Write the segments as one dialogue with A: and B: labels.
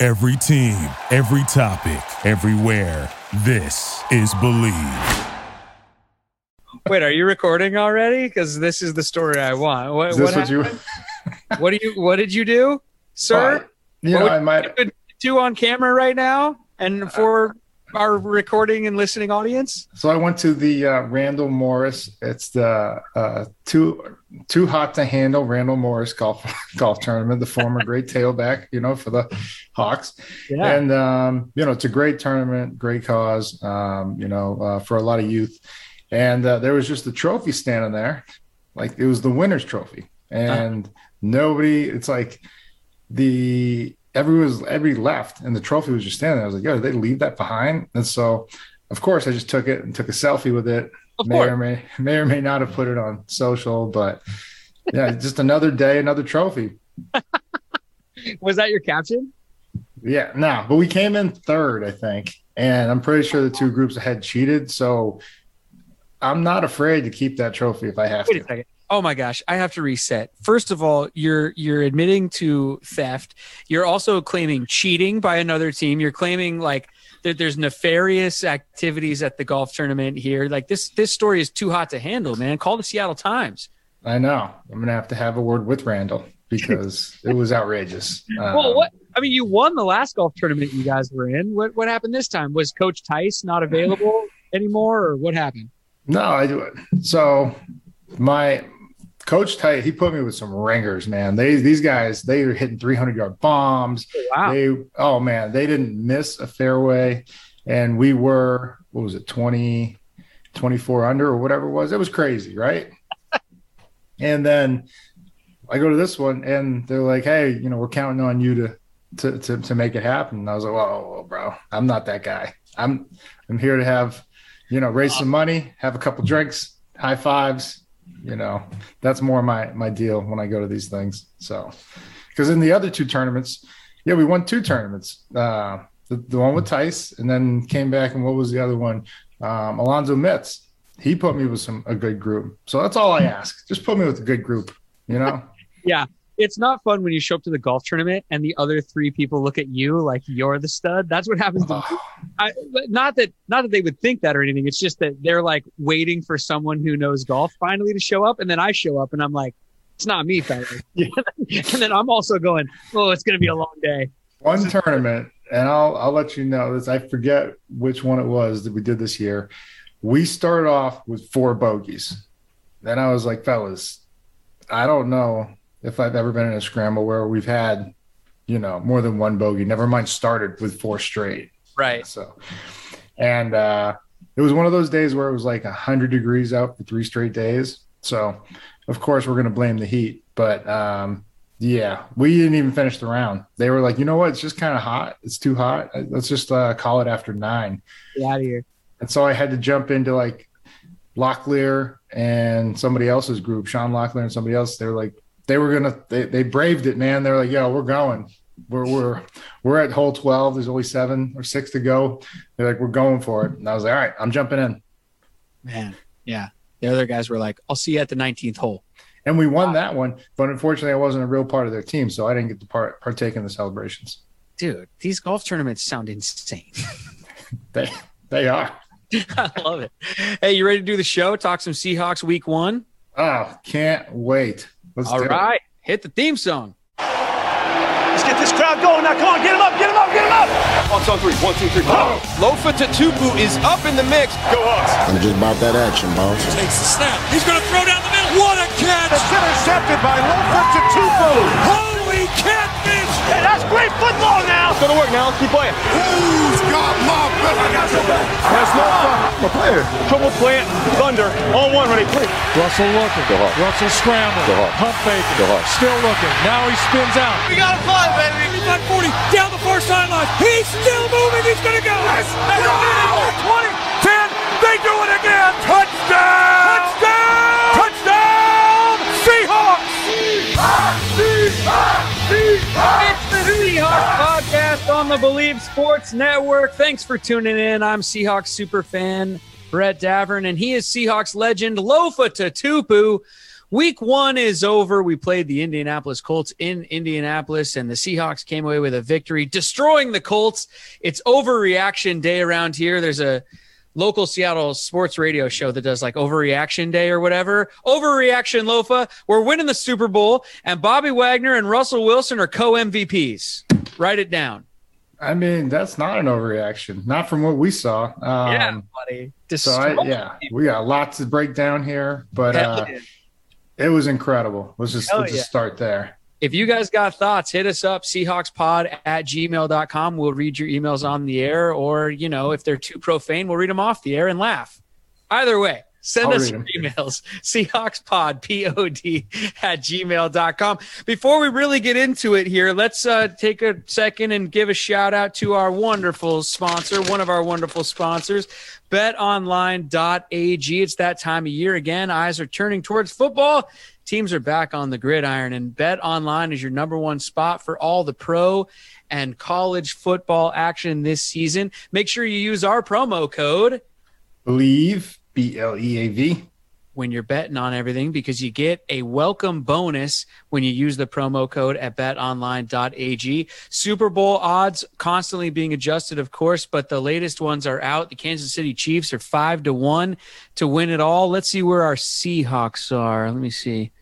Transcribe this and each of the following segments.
A: Every team, every topic, everywhere. This is Bleav.
B: Wait, are you recording already? Because this is the story I want. What,
C: Is this
B: what,
C: what you?
B: what do you? What did you do, sir?
C: you
B: What
C: know,
B: would
C: I might.
B: you do on camera right now, and for our recording and listening audience.
C: So I went to the uh, Randall Morris. It's the uh, too too hot to handle Randall Morris golf golf tournament. The former great tailback, you know, for the Hawks.
B: Yeah.
C: And um, you know, it's a great tournament, great cause. Um, you know, uh, for a lot of youth. And uh, there was just a trophy standing there, like it was the winner's trophy, and nobody. It's like the everyone was every left, and the trophy was just standing there. I was like, "Yo, did they leave that behind?" And so, of course, I just took it and took a selfie with it.
B: Of
C: may
B: course.
C: or may may or may not have put it on social, but yeah, just another day, another trophy.
B: Was that your caption?
C: Yeah, no, but we came in third, I think, and I'm pretty sure the two groups had cheated. So I'm not afraid to keep that trophy if I have
B: Wait a
C: to.
B: Oh my gosh, I have to reset. First of all, you're you're admitting to theft. You're also claiming cheating by another team. You're claiming like that there's nefarious activities at the golf tournament here. Like this this story is too hot to handle, man. Call the Seattle Times.
C: I know. I'm gonna have to have a word with Randall because it was outrageous.
B: well,
C: Um,
B: what I mean, you won the last golf tournament you guys were in. What what happened this time? Was Coach Tice not available anymore, or what happened?
C: No, I do it. So my coach Tice, he put me with some ringers, man. They these guys, they were hitting 300 yard bombs.
B: Oh, wow.
C: They oh man, they didn't miss a fairway, and we were what was it 20, 24 under or whatever it was. It was crazy, right? and then I go to this one, and they're like, "Hey, you know, we're counting on you to to to, to make it happen." And I was like, "Whoa, whoa, bro, I'm not that guy. I'm I'm here to have." You know, raise some money, have a couple drinks, high fives. You know, that's more my my deal when I go to these things. So, because in the other two tournaments, yeah, we won two tournaments. Uh, the, the one with Tice, and then came back. And what was the other one? Um, Alonzo Mitz. He put me with some a good group. So that's all I ask. Just put me with a good group. You know.
B: Yeah. It's not fun when you show up to the golf tournament and the other three people look at you like you're the stud. That's what happens. To me. I, but not that not that they would think that or anything. It's just that they're like waiting for someone who knows golf finally to show up, and then I show up and I'm like, it's not me, fellas.
C: Yeah.
B: and then I'm also going, oh, it's gonna be a long day.
C: one tournament, and I'll I'll let you know this. I forget which one it was that we did this year. We started off with four bogeys. Then I was like, fellas, I don't know if I've ever been in a scramble where we've had, you know, more than one bogey. Never mind started with four straight.
B: Right.
C: So, and uh, it was one of those days where it was like 100 degrees out for three straight days. So, of course, we're going to blame the heat. But um, yeah, we didn't even finish the round. They were like, you know what? It's just kind of hot. It's too hot. Let's just uh, call it after nine.
B: Get out of here.
C: And so I had to jump into like Locklear and somebody else's group, Sean Locklear and somebody else. They're like, they were gonna, they, they braved it, man. They're like, yo, we're going. We're we're we're at hole twelve. There's only seven or six to go. They're like, we're going for it. And I was like, all right, I'm jumping in.
B: Man. Yeah. The other guys were like, I'll see you at the 19th hole.
C: And we won that one, but unfortunately, I wasn't a real part of their team, so I didn't get to part, partake in the celebrations.
B: Dude, these golf tournaments sound insane.
C: They they are.
B: I love it. Hey, you ready to do the show? Talk some Seahawks week one?
C: Oh, can't wait. Let's
B: All
C: do it.
B: Hit the theme song.
D: Let's get this crowd going now. Come on, get him up, get him up, get him up. Hawks on three. One, two, three. Go. Oh.
E: Lofa Tatupu is up in the mix.
D: Go Hawks.
F: I'm just about that action, boss.
G: Takes the snap. He's going to throw down the middle. What a catch!
D: It's intercepted by Lofa Tatupu.
G: Holy catfish!
D: Hey, great football now.
E: It's gonna work now. Let's keep playing.
F: Who's got my back? I got your back.
E: That's Lofa.
F: I'm a player.
D: Triple plant. Thunder. On one. Ready. Play.
G: Russell looking. Russell scrambling.
F: Go Hawks.
G: Pump faking.
F: Go Hawks.
G: Still looking. Now he spins out.
D: We got to play, baby.
G: 35 40. Down the far sideline. He's still moving. He's going to go. Yes. 20, 10. They do it again. Touchdown. Touchdown.
B: Podcast on the Bleav Sports Network. Thanks for tuning in. I'm Seahawks super fan Brett Davern, and he is Seahawks legend Lofa Tatupu. Week one is over. We played the Indianapolis Colts in Indianapolis, and the Seahawks came away with a victory, destroying the Colts. It's overreaction day around here. There's a local Seattle sports radio show that does like overreaction day or whatever. Overreaction Lofa. We're winning the Super Bowl, and Bobby Wagner and Russell Wilson are co MVPs. Write it down.
C: I mean, that's not an overreaction, not from what we saw. Um,
B: yeah, buddy.
C: So I, yeah, we got lots to break down here, but uh, it was incredible. Let's just, let's
B: yeah.
C: just start there.
B: If you guys got thoughts, hit us up, Seahawkspod at gmail.com. We'll read your emails on the air, or, you know, if they're too profane, we'll read them off the air and laugh. Either way, send
C: I'll
B: us your emails, Seahawkspod, P-O-D, at gmail.com. Before we really get into it here, let's uh, take a second and give a shout out to our wonderful sponsor, one of our wonderful sponsors, betonline.ag. It's that time of year again. Eyes are turning towards football. Teams are back on the gridiron, and Bet Online is your number one spot for all the pro and college football action this season. Make sure you use our promo code
C: Bleav, B L E A V.
B: when you're betting on everything because you get a welcome bonus when you use the promo code at betonline.ag. Super Bowl odds constantly being adjusted, of course, but the latest ones are out. The Kansas City Chiefs are five to one to win it all. Let's see where our Seahawks are. Let me see.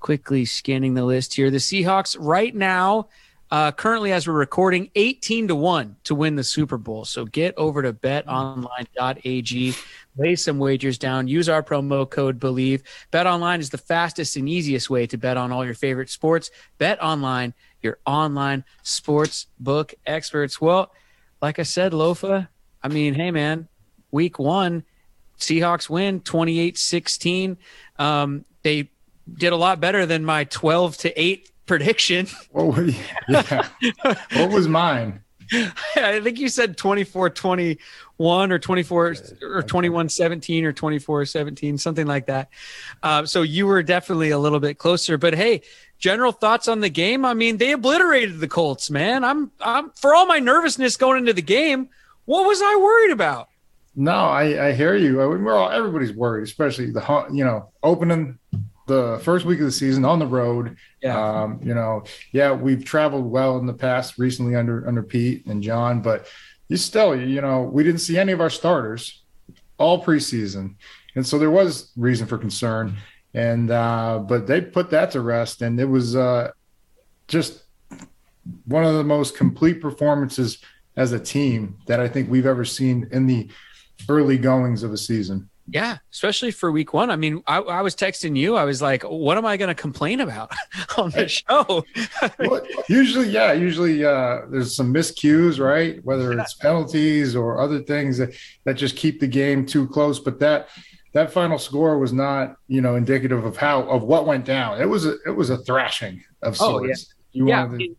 B: Quickly scanning the list here. The Seahawks right now, uh, currently as we're recording, 18 to 1 to win the Super Bowl. So get over to betonline.ag lay some wagers down. Use our promo code Bleav. BetOnline is the fastest and easiest way to bet on all your favorite sports. Bet online, your online sports book experts. Well, like I said, Lofa, I mean, hey man, week one, Seahawks win 28-16. Um, they did a lot better than my 12 to 8 prediction.
C: What was, yeah. what was mine?
B: I think you said 24 21 or 24 or 21 17 or 24 17, something like that. Uh, so you were definitely a little bit closer. But hey, general thoughts on the game? I mean, they obliterated the Colts, man. I'm, I'm for all my nervousness going into the game. What was I worried about?
C: No, I, I hear you. I mean, we're all everybody's worried, especially the you know opening the first week of the season on the road.
B: Yeah.
C: Um, you know, yeah, we've traveled well in the past recently under under Pete and John, but you still, you know, we didn't see any of our starters all preseason, and so there was reason for concern. And uh, but they put that to rest, and it was uh, just one of the most complete performances as a team that I think we've ever seen in the early goings of a season.
B: Yeah, especially for week one. I mean, I, I was texting you. I was like, "What am I going to complain about on the show?"
C: well, usually, yeah, usually uh, there's some miscues, right? Whether it's penalties or other things that, that just keep the game too close. But that that final score was not, you know, indicative of how of what went down. It was a it was a thrashing of
B: Oh,
C: sorts.
B: yeah.
C: You
B: yeah,
C: wanted to-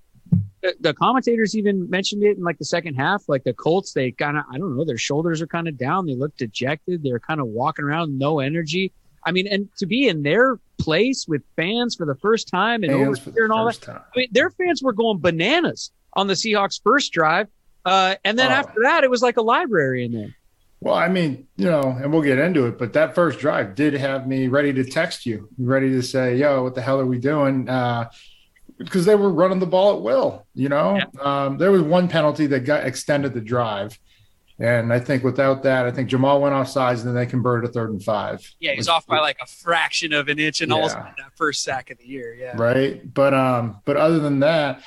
B: the, commentators even mentioned it in like the second half. Like the Colts, they kind of, I don't know, their shoulders are kind of down. They look dejected. They're kind of walking around, no energy. I mean, and to be in their place with fans for the first time and
C: Fans the
B: here and all that.
C: time.
B: I mean, their fans were going bananas on the Seahawks' first drive. Uh, and then
C: Oh.
B: after that, it was like a library in there.
C: Well, I mean, you know, and we'll get into it, but that first drive did have me ready to text you, ready to say, "Yo, what the hell are we doing?" Uh, because they were running the ball at will. You know, um, there was one penalty that got extended the drive, and I think without that, I think Jamal went off sides, and then they converted a third and five.
B: Yeah, he's off by like a fraction of an inch and
C: Yeah.
B: almost that first sack of the year. Yeah.
C: right? But um, but other than that,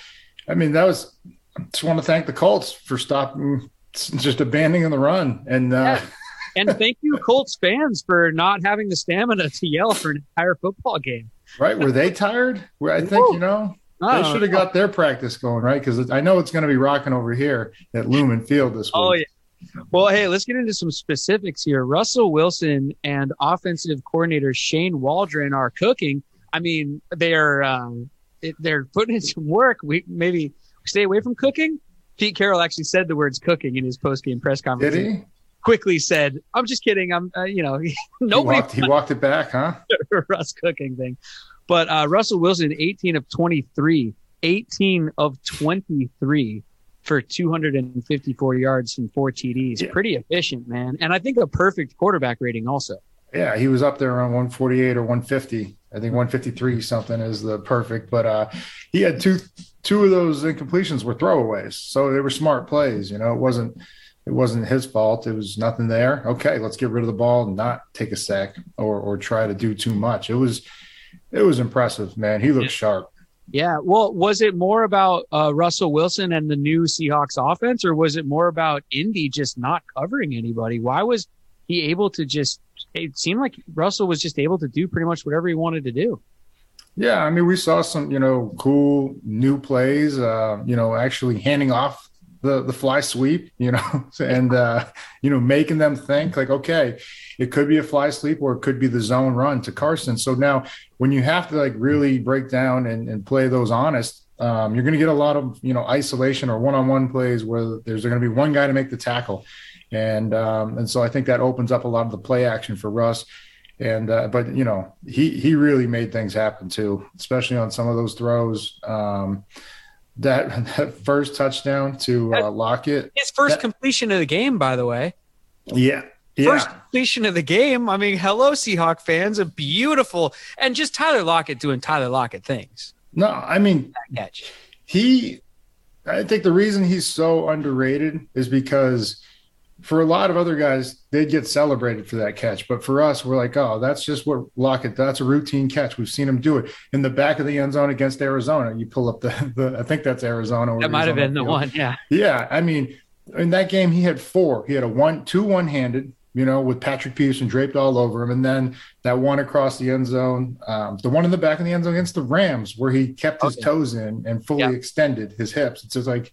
C: I mean, that was. I just want to thank the Colts for stopping, just abandoning the run, and uh,
B: And thank you, Colts fans, for not having the stamina to yell for an entire football game.
C: right? Were they tired? Where I think you know they should have got their practice going, right? Because I know it's going to be rocking over here at Lumen Field this week.
B: Oh yeah. Well, hey, let's get into some specifics here. Russell Wilson and offensive coordinator Shane Waldron are cooking. I mean, they're um, it, they're putting in some work. We maybe stay away from cooking. Pete Carroll actually said the words "cooking" in his post-game press conference.
C: Did he?
B: Quickly said, "I'm just kidding. I'm, uh, you know,
C: He
B: nobody
C: walked, he walked it back, huh?
B: Russ cooking thing. But uh, Russell Wilson, 18 of 23, 18 of 23 for 254 yards and four TDs.
C: Yeah.
B: Pretty efficient, man. And I think a perfect quarterback rating also.
C: Yeah, he was up there around 148 or 150. I think 153 something is the perfect, but uh, he had two two of those incompletions were throwaways, so they were smart plays. You know, it wasn't it wasn't his fault. It was nothing there. Okay, let's get rid of the ball and not take a sack or or try to do too much. It was it was impressive, man. He looked sharp.
B: Yeah. Well, was it more about uh, Russell Wilson and the new Seahawks offense, or was it more about Indy just not covering anybody? Why was he able to just? It seemed like Russell was just able to do pretty much whatever he wanted to do.
C: Yeah, I mean, we saw some, you know, cool new plays. Uh, you know, actually handing off the the fly sweep, you know, and uh, you know, making them think like, okay, it could be a fly sweep or it could be the zone run to Carson. So now, when you have to like really break down and, and play those honest, um, you're going to get a lot of you know isolation or one on one plays where there's going to be one guy to make the tackle, and um, and so I think that opens up a lot of the play action for Russ and uh, but you know he he really made things happen too, especially on some of those throws. Um, that that first touchdown to uh, Lockett,
B: His first
C: That-
B: completion of the game, by the way.
C: yeah, yeah,
B: First completion of the game. I mean, hello, Seahawk fans. A beautiful and just Tyler Lockett doing Tyler Lockett things.
C: no, I mean
B: catch.
C: he. I think the reason he's so underrated is because for a lot of other guys, they'd get celebrated for that catch. But for us, we're like, oh, that's just what Lockett, that's a routine catch. We've seen him do it in the back of the end zone against Arizona. You pull up the, the I think that's Arizona.
B: That might have been the one. Yeah.
C: Yeah, I mean, in that game, he had four. He had a one, two one-handed, you know, with Patrick Peterson draped all over him, and then that one across the end zone, um, the one in the back of the end zone against the Rams, where he kept his
B: Okay.
C: toes in and fully
B: Yeah.
C: extended his hips. It's just like,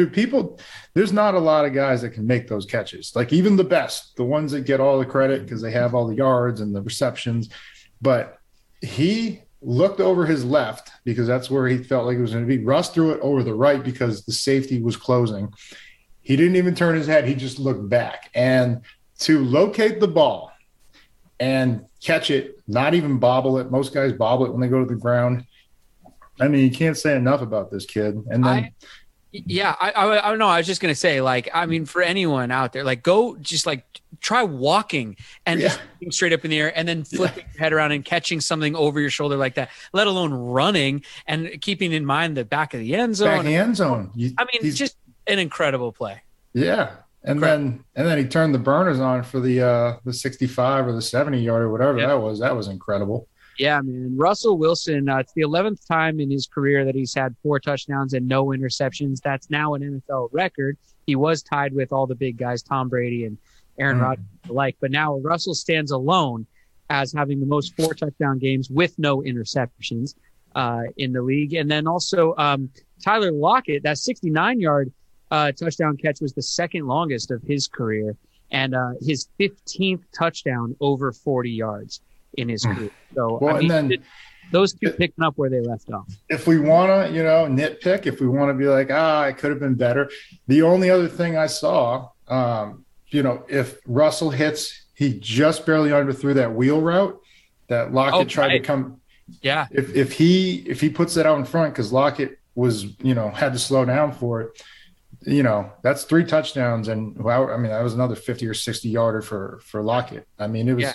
C: dude, people, there's not a lot of guys that can make those catches. Like even the best, the ones that get all the credit because they have all the yards and the receptions, but he looked over his left because that's where he felt like it was going to be. Russ threw it over the right because the safety was closing. He didn't even turn his head. He just looked back. And to locate the ball and catch it, not even bobble it. Most guys bobble it when they go to the ground. I mean, you can't say enough about this kid. And then,
B: I- Yeah, I, I, I don't know. I was just gonna say, like, I mean, for anyone out there, like, go just like try walking and just
C: Yeah.
B: looking straight up in the air, and then flipping your head around and catching something over your shoulder like that. Let alone running and keeping in mind the back of the end zone.
C: back end zone. You-
B: I mean, just an incredible play.
C: Yeah. And
B: Correct.
C: then and then he turned the burners on for the uh the 65 or the 70 yard or whatever
B: Yeah.
C: that was. That was incredible.
B: Yeah, man. Russell Wilson, uh, it's the 11th time in his career that he's had four touchdowns and no interceptions. That's now an NFL record. He was tied with all the big guys, Tom Brady and Aaron
C: Mm.
B: Rodgers alike. But now Russell stands alone as having the most four touchdown games with no interceptions uh, in the league. And then also um, Tyler Lockett, that 69 yard uh, touchdown catch was the second longest of his career and uh, his 15th touchdown over 40 yards in his
C: Hmm.
B: career. So,
C: Well,
B: I mean,
C: and then-
B: those two picking up where they left off.
C: if we want to, you know, nitpick, if we want to be like, ah, it could have been better. The only other thing I saw, um, you know, if Russell hits, he just barely underthrew that wheel route that Lockett
B: Oh,
C: tried
B: right.
C: to come.
B: Yeah.
C: If if he if he puts that out in front because Lockett was, you know, had to slow down for it. You know, that's three touchdowns, and wow, I mean, that was another fifty or sixty yarder for for Lockett. I mean, it was.
B: Yeah.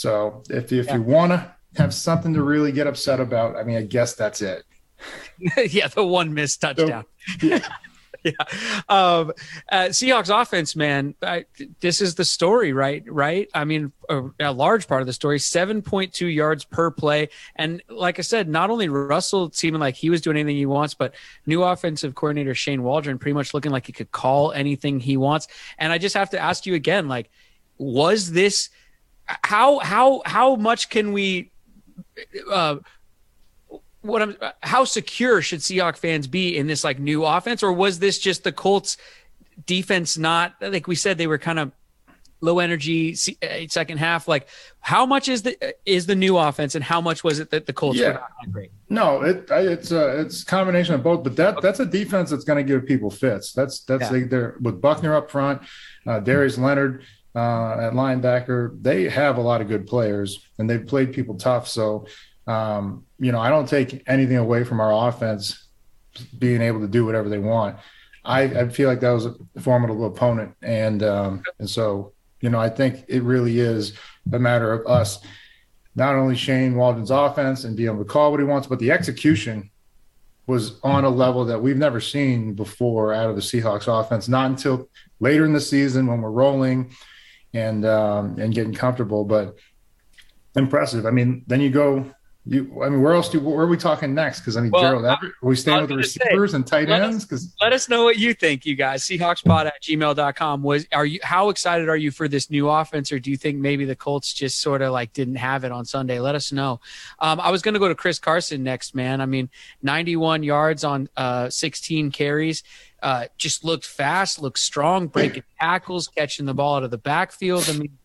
C: So if if
B: Yeah.
C: you want to have something to really get upset about, I mean, I guess that's it.
B: yeah, the one missed touchdown.
C: Yeah.
B: yeah. Um, uh, Seahawks offense, man, I, this is the story, right? Right. I mean, a, a large part of the story, 7.2 yards per play. And like I said, not only Russell seeming like he was doing anything he wants, but new offensive coordinator Shane Waldron pretty much looking like he could call anything he wants. And I just have to ask you again, like, was this how how how much can we uh what I'm how secure should Seahawk fans be in this like new offense or was this just the Colts defense not like we said they were kind of low energy uh, second half. Like, how much is the uh, is the new offense, and how much was it that the Colts
C: Yeah.
B: were not great?
C: No, it it's a it's a combination of both, but that that's a defense that's going to give people fits. That's that's
B: Yeah.
C: they, they're with Buckner up front, uh, Darius Leonard uh, at linebacker. They have a lot of good players, and they've played people tough. So, um, you know, I don't take anything away from our offense being able to do whatever they want. I, I feel like that was a formidable opponent, and um, and so you know, I think it really is a matter of us not only Shane Waldron's offense and being able to call what he wants, but the execution was on a level that we've never seen before out of the Seahawks offense. Not until later in the season when we're rolling and um, and getting comfortable, but impressive. I mean, then you go. You, I mean, where else do where are we talking next? Because I mean,
B: Well,
C: Gerald, are we staying with the
B: gonna say,
C: receivers and tight ends? Because
B: Let us know what you think, you guys. Seahawkspod at gmail.com. Was are you how excited are you for this new offense, or do you think maybe the Colts just sort of like didn't have it on Sunday? Let us know. Um, I was gonna go to Chris Carson next, man. I mean, 91 yards on uh 16 carries. Uh, just looked fast, looked strong, breaking tackles, catching the ball out of the backfield. I mean,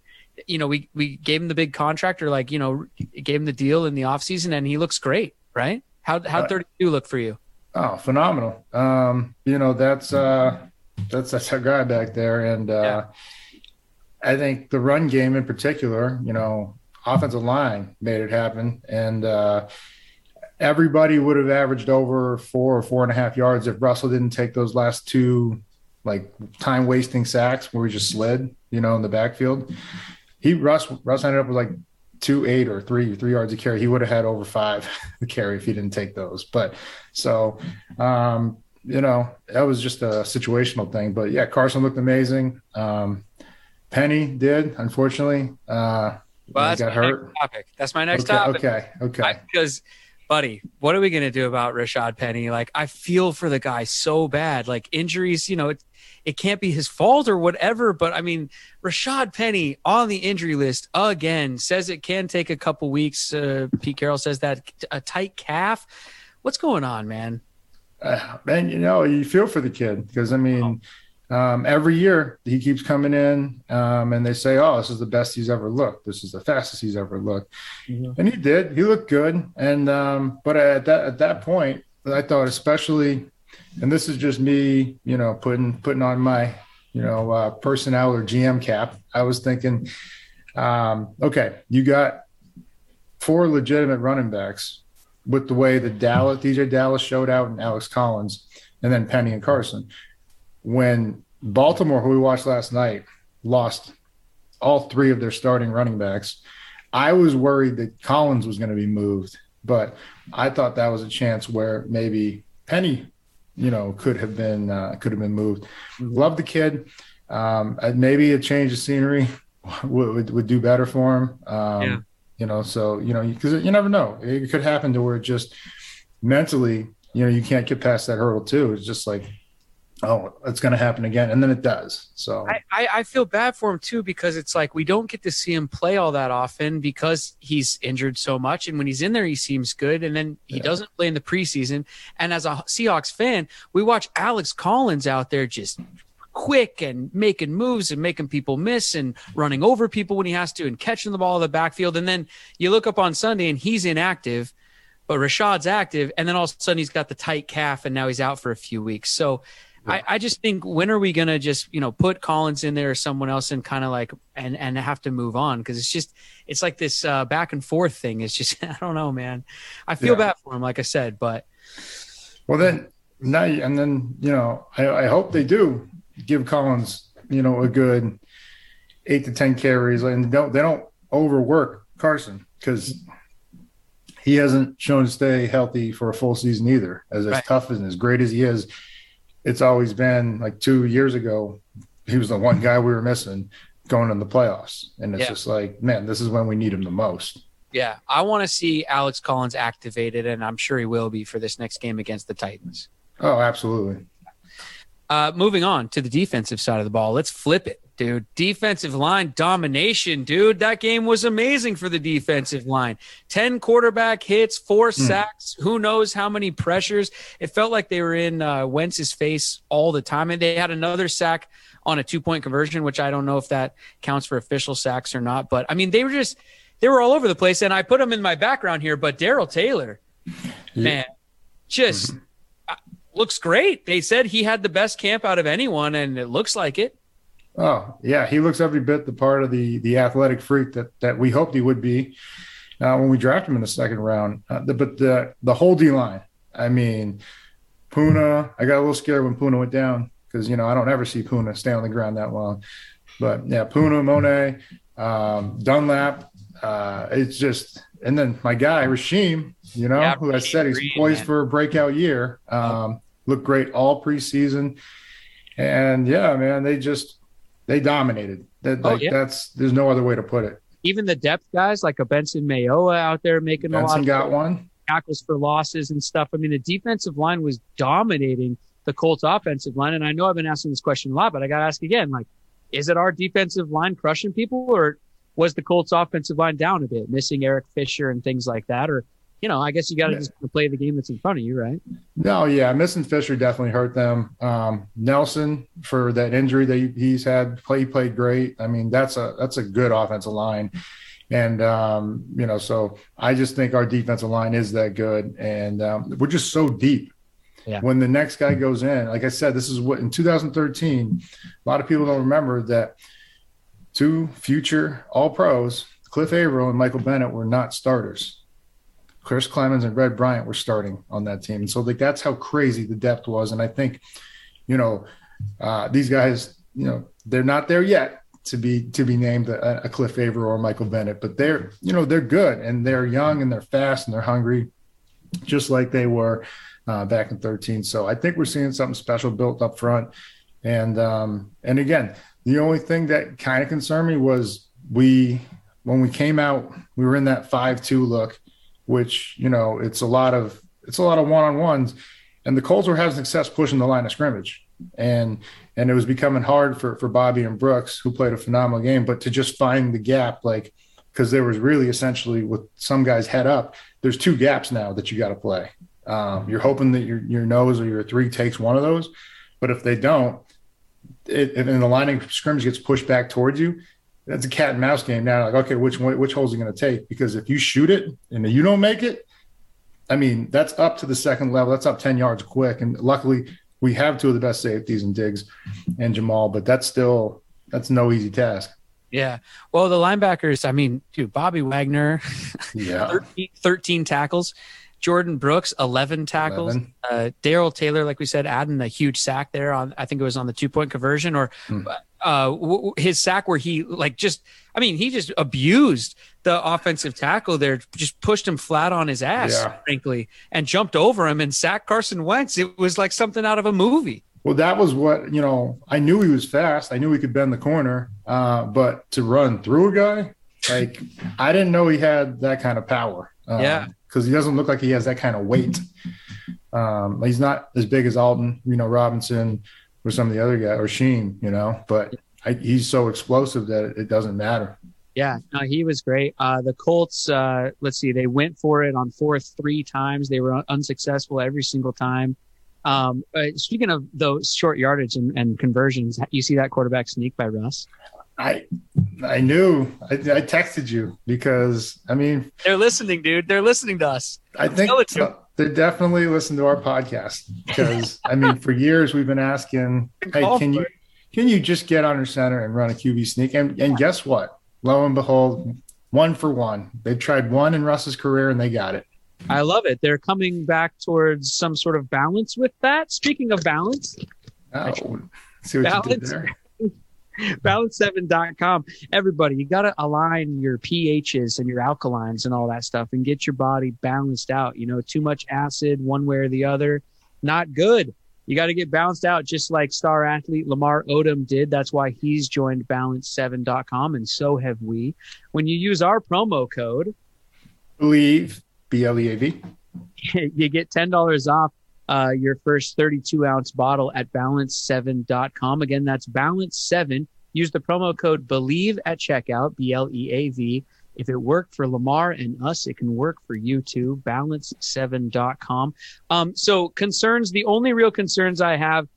B: you know, we we gave him the big contract or like, you know, gave him the deal in the offseason and he looks great, right? How how
C: Uh,
B: 32 look for you?
C: Oh, phenomenal. Um, you know, that's uh that's that's our guy back there. And uh I think the run game in particular, you know, offensive line made it happen. And uh everybody would have averaged over four or four and a half yards if Russell didn't take those last two like time wasting sacks where we just slid, you know, in the backfield. He Russ Russ ended up with like two eight or three three yards of carry. He would have had over five carry if he didn't take those. But so um, you know, that was just a situational thing. But yeah, Carson looked amazing. Um, Penny did, unfortunately. Uh,
B: Well, that's
C: got
B: my
C: hurt.
B: next topic. That's my next
C: okay,
B: topic.
C: okay, okay.
B: Because, buddy, what are we gonna do about Rashad Penny? Like, I feel for the guy so bad. Like injuries, you know, it it can't be his fault or whatever. But I mean, Rashad Penny on the injury list again says it can take a couple weeks. Uh, Pete Carroll says that a tight calf. What's going on, man?
C: uh, man, you know, you feel for the kid because I mean, um, every year he keeps coming in, um, and they say, "Oh, this is the best he's ever looked. This is the fastest he's ever looked," and he did. He looked good, and um, but at that at that point, I thought, especially, and this is just me, you know, putting putting on my, you know, uh, personnel or GM cap. I was thinking, um, okay, you got four legitimate running backs with the way that Dallas, DeeJay Dallas showed out and Alex Collins, and then Penny and Carson. When Baltimore, who we watched last night, lost all three of their starting running backs, I was worried that Collins was going to be moved, but I thought that was a chance where maybe Penny, you know, could have been uh, could have been moved. Love the kid. Um, maybe a change of scenery would, would, would do better for him. Um,
B: Yeah.
C: You know, so you know, because you never know, it could happen to where it just mentally, you know, you can't get past that hurdle too. It's just like, oh, it's going to happen again, and then it does. So
B: I, I, I feel bad for him too because it's like we don't get to see him play all that often because he's injured so much. And when he's in there, he seems good. And then he
C: Yeah.
B: doesn't play in the preseason. And as a Seahawks fan, we watch Alex Collins out there just quick and making moves and making people miss and running over people when he has to and catching the ball in the backfield. And then you look up on Sunday and he's inactive, but Rashad's active. And then all of a sudden he's got the tight calf and now he's out for a few weeks. So I, I just think when are we gonna just you know put Collins in there or someone else and kind of like and and have to move on because it's just it's like this uh, back and forth thing. It's just I don't know, man. I feel
C: Yeah.
B: bad for him, like I said, but
C: Well, then now, and then you know, I, I hope they do give Collins, you know, a good eight to ten carries, and don't they don't overwork Carson because he hasn't shown to stay healthy for a full season either. As as
B: Right.
C: tough and as great as he is, it's always been like two years ago. He was the one guy we were missing going in the playoffs, and it's
B: Yeah.
C: just like, man, this is when we need him the most.
B: yeah, I want to see Alex Collins activated, and I'm sure he will be for this next game against the Titans.
C: Oh, absolutely.
B: Uh, moving on to the defensive side of the ball, let's flip it. Dude. Defensive line domination, dude. That game was amazing for the defensive line. 10 quarterback hits, four sacks, who knows how many pressures. It felt like they were in uh, Wentz's face all the time. And they had another sack on a two point conversion, which I don't know if that counts for official sacks or not. But I mean, they were just, they were all over the place. And I put them in my background here, but Darrell Taylor, man, just uh, looks great. They said he had the best camp out of anyone, and it looks like it.
C: Oh yeah, he looks every bit the part of the the athletic freak that that we hoped he would be uh, when we drafted him in the second round. Uh, the, but the the whole D line, I mean, Poona. I got a little scared when Poona went down because you know I don't ever see Poona stay on the ground that long. But yeah, Poona, Mone, um, Dunlap. Uh, it's just and then my guy Rasheem, you know,
B: Yeah,
C: who I said he's poised
B: Green,
C: for a breakout year. Um, looked great all preseason, and yeah, man, they just they dominated. That
B: Oh,
C: like
B: yeah.
C: that's there's no other way to put it.
B: Even the depth guys like a Benson Mayowa out there making a lot
C: Benson
B: of
C: got one.
B: tackles for losses and stuff. I mean, the defensive line was dominating the Colts offensive line. And I know I've been asking this question a lot, but I got to ask again, like, is it our defensive line crushing people or was the Colts offensive line down a bit, missing Eric Fisher and things like that? Or, you know, I guess you got to
C: Yeah.
B: just play the game that's in front of you, right?
C: No, yeah, missing Fisher definitely hurt them. Um, Nelson for that injury that he's had, play played great. I mean, that's a that's a good offensive line, and um, you know, so I just think our defensive line is that good, and um, we're just so deep.
B: Yeah.
C: When the next guy goes in, like I said, this is what in 2013. A lot of people don't remember that two future All Pros, Cliff Avril and Michael Bennett, were not starters. Chris Clemons and Red Bryant were starting on that team. And so like that's how crazy the depth was. And I think, you know, uh, these guys, you know, they're not there yet to be to be named a, a Cliff Avril or Michael Bennett, but they're, you know, they're good and they're young and they're fast and they're hungry, just like they were uh, back in 13. So I think we're seeing something special built up front. And um, and again, the only thing that kind of concerned me was we when we came out, we were in that five-two look, which you know it's a lot of it's a lot of one-on-ones, and the Colts were having success pushing the line of scrimmage, and and it was becoming hard for for Bobby and Brooks, who played a phenomenal game, but to just find the gap, like because there was really essentially with some guys head up, there's two gaps now that you got to play. Um, you're hoping that your your nose or your three takes one of those, but if they don't, it, and the line of scrimmage gets pushed back towards you, that's a cat and mouse game now. Like, okay, which one, which hole's he going to take? Because if you shoot it and you don't make it, I mean, that's up to the second level. That's up 10 yards quick. And luckily, we have two of the best safeties in Diggs and Jamal, but that's still, that's no easy task.
B: Yeah. Well, the linebackers, I mean, dude, Bobby Wagner,
C: Yeah.
B: 13, 13 tackles. Jordyn Brooks, 11 tackles.
C: 11.
B: Uh, Darrell Taylor, like we said, adding a huge sack there on, I think it was on the two point conversion or
C: Hmm.
B: Uh, w- his sack where he like just, I mean, he just abused the offensive tackle there, just pushed him flat on his ass,
C: Yeah.
B: frankly, and jumped over him and sacked Carson Wentz. It was like something out of a movie.
C: Well, that was what, you know, I knew he was fast. I knew he could bend the corner. Uh, but to run through a guy, like, I didn't know he had that kind of power. Um,
B: Yeah.
C: Because he doesn't look like he has that kind of weight. Um, he's not as big as Alton, you know, Robinson or some of the other guys, or Sheen, you know, but I, he's so explosive that it, it doesn't matter.
B: Yeah, no, he was great. Uh, the Colts, uh, let's see, they went for it on fourth three times. They were unsuccessful every single time. Um, uh, speaking of those short yardage and, and conversions, you see that quarterback sneak by Russ?
C: I I knew I, I texted you because I mean
B: They're listening, dude. They're listening to us.
C: I think
B: telling you.
C: They definitely listen to our podcast because I mean for years we've been asking, hey, can you can you just get under center and run a QB sneak? And and guess what? Lo and behold, one for one. They tried one in Russ's career and they got it.
B: I love it. They're coming back towards some sort of balance with that. Speaking of balance,
C: Oh, see what you did
B: Balance.
C: there.
B: balance7.com. Everybody, you got to align your pHs and your alkalines and all that stuff and get your body balanced out. You know, too much acid one way or the other, not good. You got to get balanced out just like star athlete Lamar Odom did. That's why he's joined balance7.com and so have we. When you use our promo code,
C: Bleav B L E A V.
B: you get $10 off uh, your first 32 ounce bottle at balance7.com. Again, that's balance7, Use the promo code BLEAV at checkout, B L E A V. If it worked for Lamar and us, it can work for you too. Balance7.com. Um, so concerns, the only real concerns I have,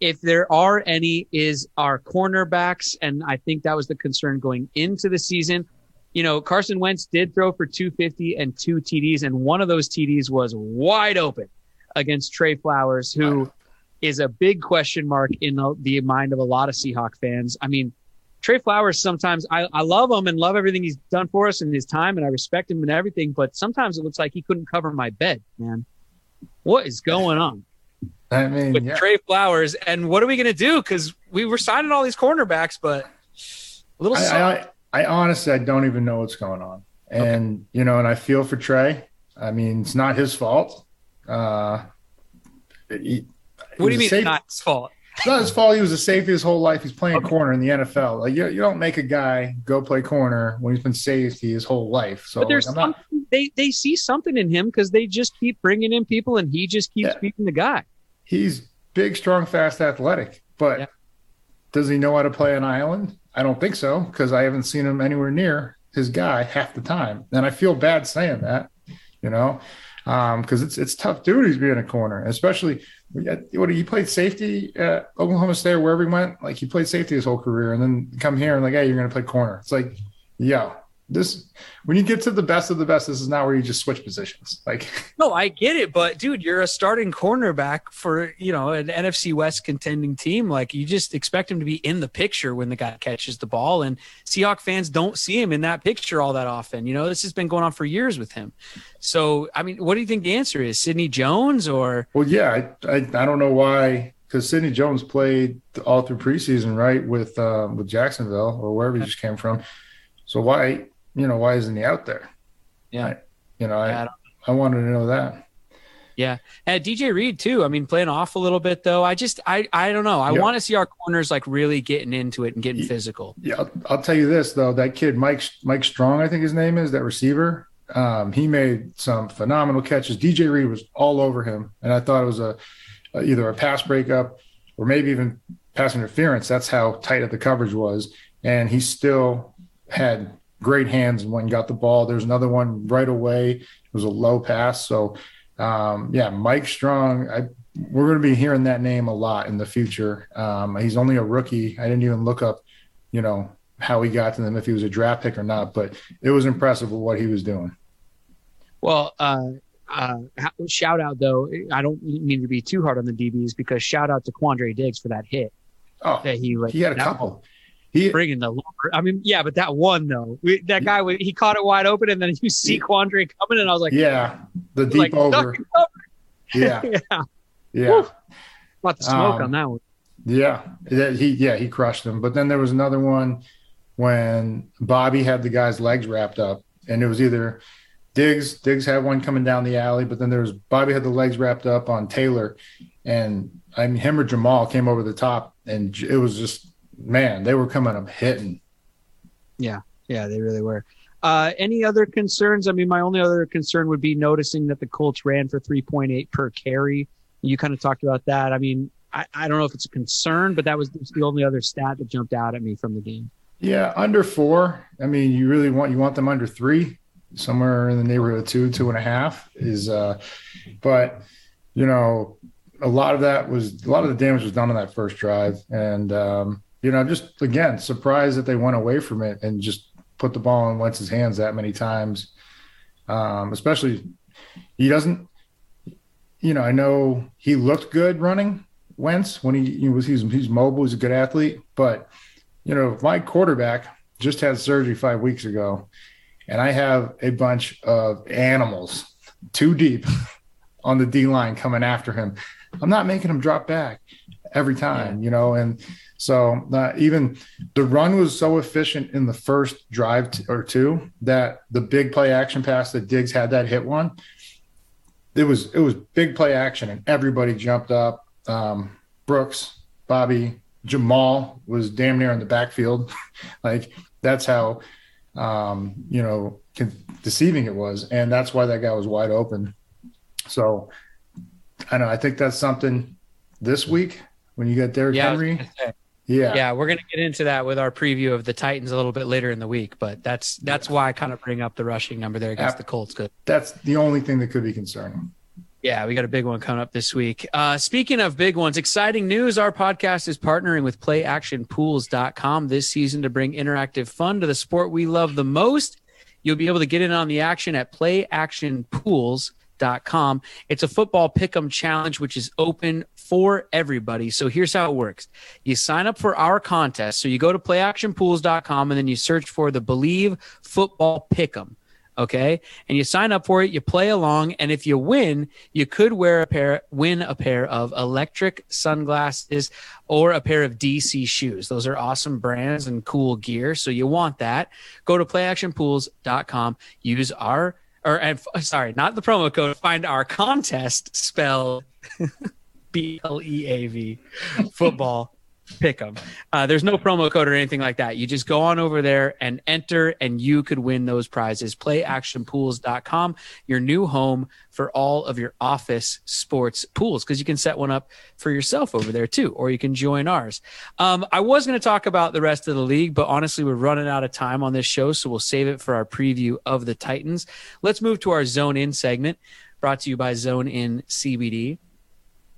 B: if there are any, is our cornerbacks. And I think that was the concern going into the season. You know, Carson Wentz did throw for 250 and two TDs, and one of those TDs was wide open against Tre Flowers, who is a big question mark in the, the mind of a lot of Seahawk fans. I mean, Tre Flowers, sometimes I, I love him and love everything he's done for us in his time, and I respect him and everything, but sometimes it looks like he couldn't cover my bed, man. What is going on?
C: I mean,
B: with
C: yeah.
B: Tre Flowers, and what are we going to do? Because we were signing all these cornerbacks, but a little.
C: I, I, I, honestly, I don't even know what's going on, and okay. you know, and I feel for Tre. I mean, it's not his fault. Uh,
B: he, what do you mean, safe, not his fault?
C: It's not his fault. He was a safety his whole life. He's playing okay. corner in the NFL. Like you, you don't make a guy go play corner when he's been safety his whole life. So like,
B: not... they they see something in him because they just keep bringing in people and he just keeps yeah. being the guy.
C: He's big, strong, fast, athletic, but yeah. does he know how to play an island? I don't think so because I haven't seen him anywhere near his guy half the time, and I feel bad saying that, you know, because um, it's it's tough duties being a corner, especially what he played safety at Oklahoma State wherever he went. Like he played safety his whole career, and then come here and like, hey, you're going to play corner. It's like, yeah, this when you get to the best of the best, this is not where you just switch positions. Like,
B: no, I get it, but dude, you're a starting cornerback for you know an NFC West contending team. Like, you just expect him to be in the picture when the guy catches the ball, and Seahawk fans don't see him in that picture all that often. You know, this has been going on for years with him. So, I mean, what do you think the answer is? Sidney Jones or?
C: Well, yeah, I I, I don't know why because Sidney Jones played all through preseason, right, with uh, with Jacksonville or wherever he just came from. So why you know, why isn't he out there?
B: Yeah.
C: I, you know, I, I, I wanted to know that.
B: Yeah. And DJ Reed too. I mean, playing off a little bit though. I just, I, I don't know. I yeah. want to see our corners like really getting into it and getting
C: yeah.
B: physical.
C: Yeah. I'll, I'll, tell you this though. That kid, Mike, Mike Strachan, I think his name is that receiver. Um, he made some phenomenal catches. DJ Reed was all over him. And I thought it was a, a either a pass breakup or maybe even pass interference. That's how tight the coverage was. And he still had great hands when got the ball. There's another one right away. It was a low pass. So, um, yeah, Mike Strachan. I, we're going to be hearing that name a lot in the future. Um, he's only a rookie. I didn't even look up, you know, how he got to them if he was a draft pick or not, but it was impressive with what he was doing.
B: Well, uh, uh, shout out though. I don't mean to be too hard on the DBs because shout out to Quandre Diggs for that hit.
C: Oh,
B: that he
C: like, he had a couple.
B: One he bringing the lower I mean, yeah, but that one though, we, that guy he caught it wide open, and then you see Quandre coming, and I was like,
C: yeah, the deep like, over, yeah,
B: yeah,
C: yeah.
B: About the smoke um, on that one.
C: Yeah, he yeah he crushed him. But then there was another one when Bobby had the guy's legs wrapped up, and it was either Diggs Diggs had one coming down the alley, but then there was Bobby had the legs wrapped up on Taylor, and I mean him or Jamal came over the top, and it was just man, they were coming up hitting.
B: Yeah, yeah, they really were. Uh, any other concerns? I mean, my only other concern would be noticing that the Colts ran for 3.8 per carry. You kind of talked about that. I mean, I, I don't know if it's a concern, but that was the only other stat that jumped out at me from the game.
C: Yeah, under four. I mean, you really want you want them under three, somewhere in the neighborhood of two, two and a half is. uh But you know, a lot of that was a lot of the damage was done on that first drive, and um, you know, just again surprised that they went away from it and just put the ball in Wentz's hands that many times. Um, especially, he doesn't. You know, I know he looked good running Wentz when he, he was he's he's mobile, he's a good athlete, but you know, my quarterback just had surgery five weeks ago, and I have a bunch of animals too deep on the D line coming after him. I'm not making him drop back every time, yeah. you know, and so uh, even the run was so efficient in the first drive t- or two that the big play action pass that Diggs had that hit one, it was it was big play action and everybody jumped up. Um, Brooks, Bobby, Jamal was damn near in the backfield. like that's how um, you know deceiving it was, and that's why that guy was wide open. So I know I think that's something this week when you get Derrick
B: yeah,
C: Henry Yeah.
B: Yeah, we're gonna get into that with our preview of the Titans a little bit later in the week, but that's that's why I kind of bring up the rushing number there against
C: Yep.
B: the Colts. Good.
C: That's the only thing that could be concerning.
B: Yeah, we got a big one coming up this week. Uh, speaking of big ones, exciting news. Our podcast is partnering with playactionpools.com this season to bring interactive fun to the sport we love the most. You'll be able to get in on the action at playactionpools.com. It's a football pick'em challenge, which is open for everybody. So here's how it works. You sign up for our contest. So you go to playactionpools.com and then you search for the Bleav Football Pick'em. Okay. And you sign up for it, you play along, and if you win, you could wear a pair, win a pair of electric sunglasses or a pair of DC shoes. Those are awesome brands and cool gear. So you want that. Go to playactionpools.com, use our, or and, uh, sorry, not the promo code, find our contest spelled B L E A V football pick 'em. Uh, there's no promo code or anything like that. You just go on over there and enter, and you could win those prizes. PlayActionPools.com, your new home for all of your office sports pools, because you can set one up for yourself over there too, or you can join ours. Um, I was going to talk about the rest of the league, but honestly, we're running out of time on this show, so we'll save it for our preview of the Titans. Let's move to our Zone In segment, brought to you by Zone In CBD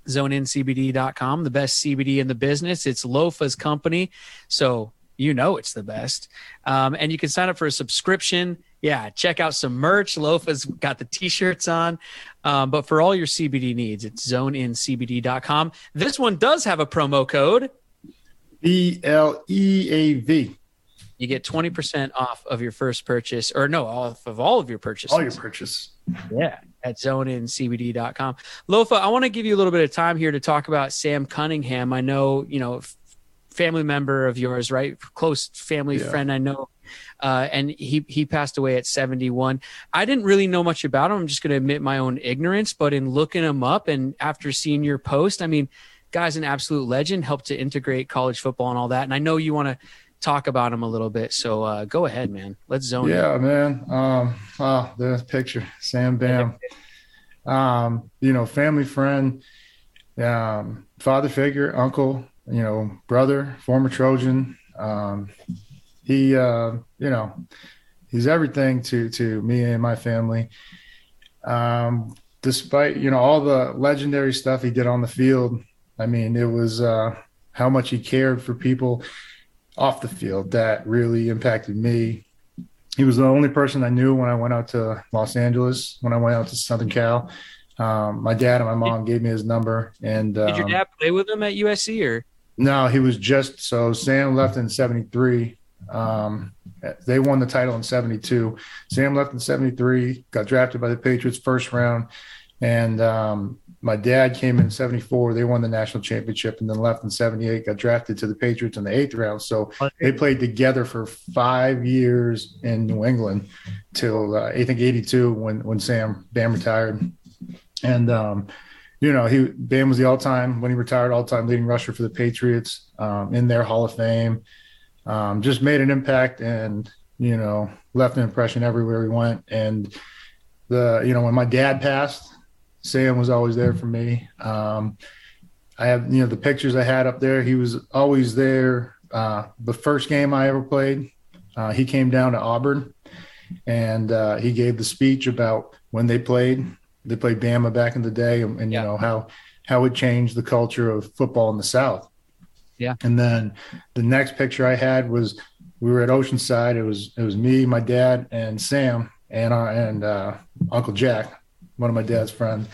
B: zoneincbd.com, the best CBD in the business. It's Lofa's company, so you know it's the best. Um, and you can sign up for a subscription. Yeah, check out some merch. Lofa's got the t-shirts on. Um, but for all your CBD needs, it's zoneincbd.com. This one does have a promo code.
C: B L E A V.
B: You get 20% off of your first purchase, or no, off of all of your purchases.
C: All your purchase.
B: Yeah, at zoneincbd.com. Lofa, I want to give you a little bit of time here to talk about Sam Cunningham. I know, you know, family member of yours, right? Close family
C: Yeah.
B: friend, I know. Uh, and he he passed away at 71. I didn't really know much about him. I'm just going to admit my own ignorance, but in looking him up and after seeing your post, I mean, guy's an absolute legend, helped to integrate college football and all that. And I know you want to talk about him a little bit. So uh, go ahead, man. Let's zone in.
C: Yeah, man. Um, oh, the picture, Sam Bam. Um, you know, family friend, um, father figure, uncle, you know, brother, former Trojan. Um, he, uh, you know, he's everything to to me and my family. Um, despite you know all the legendary stuff he did on the field, I mean, it was uh, how much he cared for people off the field that really impacted me he was the only person I knew when I went out to Los Angeles, when I went out to Southern Cal. Um, my dad and my mom gave me his number, and
B: Did your
C: um,
B: dad play with him at USC or?
C: no, he was just so Sam left in '73. Um, they won the title in '72. Sam left in '73, got drafted by the Patriots first round, and um, my dad came in '74. They won the national championship, and then left in '78. Got drafted to the Patriots in the eighth round. So they played together for five years in New England till uh, I think '82 when when Sam Bam retired, and um, you know he Bam was the all-time when he retired all-time leading rusher for the Patriots um, in their Hall of Fame. Um, just made an impact and you know left an impression everywhere he went. And the you know when my dad passed, Sam was always there for me. Um, I have you know the pictures I had up there. He was always there. Uh, the first game I ever played, uh, he came down to Auburn, and uh, he gave the speech about when they played. They played Bama back in the day, and, and
B: Yeah.
C: you know how how it changed the culture of football in the South.
B: Yeah.
C: And then the next picture I had was we were at Oceanside. It was it was me, my dad, and Sam, and our and uh, Uncle Jack, one of my dad's friends,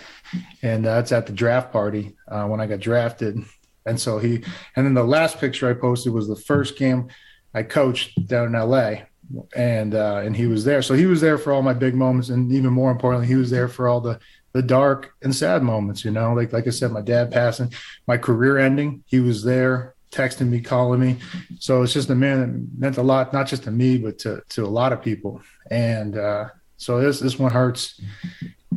C: and that's at the draft party uh, when I got drafted. And so he, and then the last picture I posted was the first game I coached down in LA, and uh, and he was there. So he was there for all my big moments, and even more importantly, he was there for all the the dark and sad moments. You know, like like I said, my dad passing, my career ending. He was there, texting me, calling me. So it's just a man that meant a lot, not just to me, but to to a lot of people. And uh, so this this one hurts.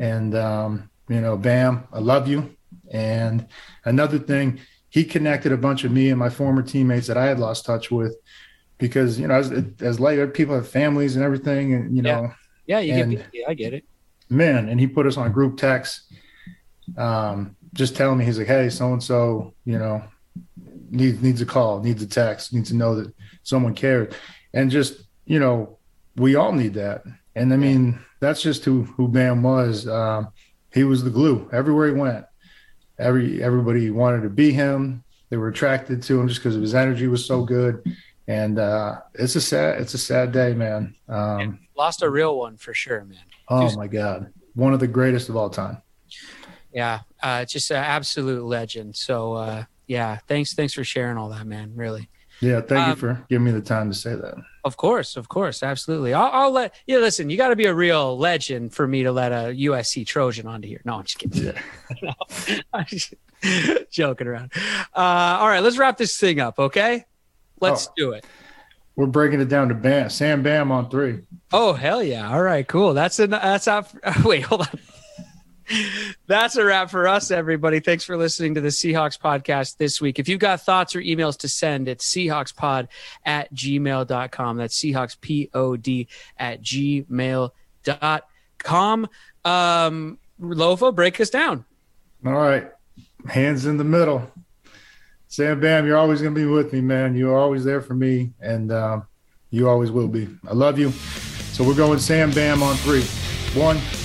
C: And um, you know, Bam, I love you. And another thing, he connected a bunch of me and my former teammates that I had lost touch with because you know as as like people have families and everything and you know
B: Yeah, you
C: And-
B: get. Yeah, I get it.
C: man and he put us on group text um just telling me he's like hey so and so you know needs needs a call, needs a text, needs to know that someone cares, and just you know, we all need that. And I mean, that's just who who Bam was. Um, he was the glue everywhere he went. Every everybody wanted to be him. They were attracted to him just because his energy was so good. And uh, it's a sad it's a sad day, man. Um,
B: Lost a real one for sure, man.
C: oh my God, one of the greatest of all time.
B: Yeah, uh, just an absolute legend. So uh, yeah, thanks thanks for sharing all that, man. Really.
C: Yeah, thank you
B: Um,
C: for giving me the time to say that.
B: Of course, of course, absolutely. I'll, I'll let yeah. Listen, you got to be a real legend for me to let a USC Trojan onto here. No, I'm just kidding. No, I'm just joking around. Uh, all right, let's wrap this thing up, okay? Let's
C: Oh.
B: do it.
C: We're breaking it down to Bam, Sam Bam on three.
B: Oh hell yeah! All right, cool. That's an that's out. Wait, hold on. That's a wrap for us, everybody. Thanks for listening to the Seahawks podcast this week. If you've got thoughts or emails to send, it's Seahawkspod at gmail.com. That's Seahawkspod at gmail.com. Um, Lofa, break us down.
C: All right, hands in the middle. Sam Bam, you're always gonna be with me, man. You're always there for me, and um, you always will be. I love you. So we're going Sam Bam on three. One,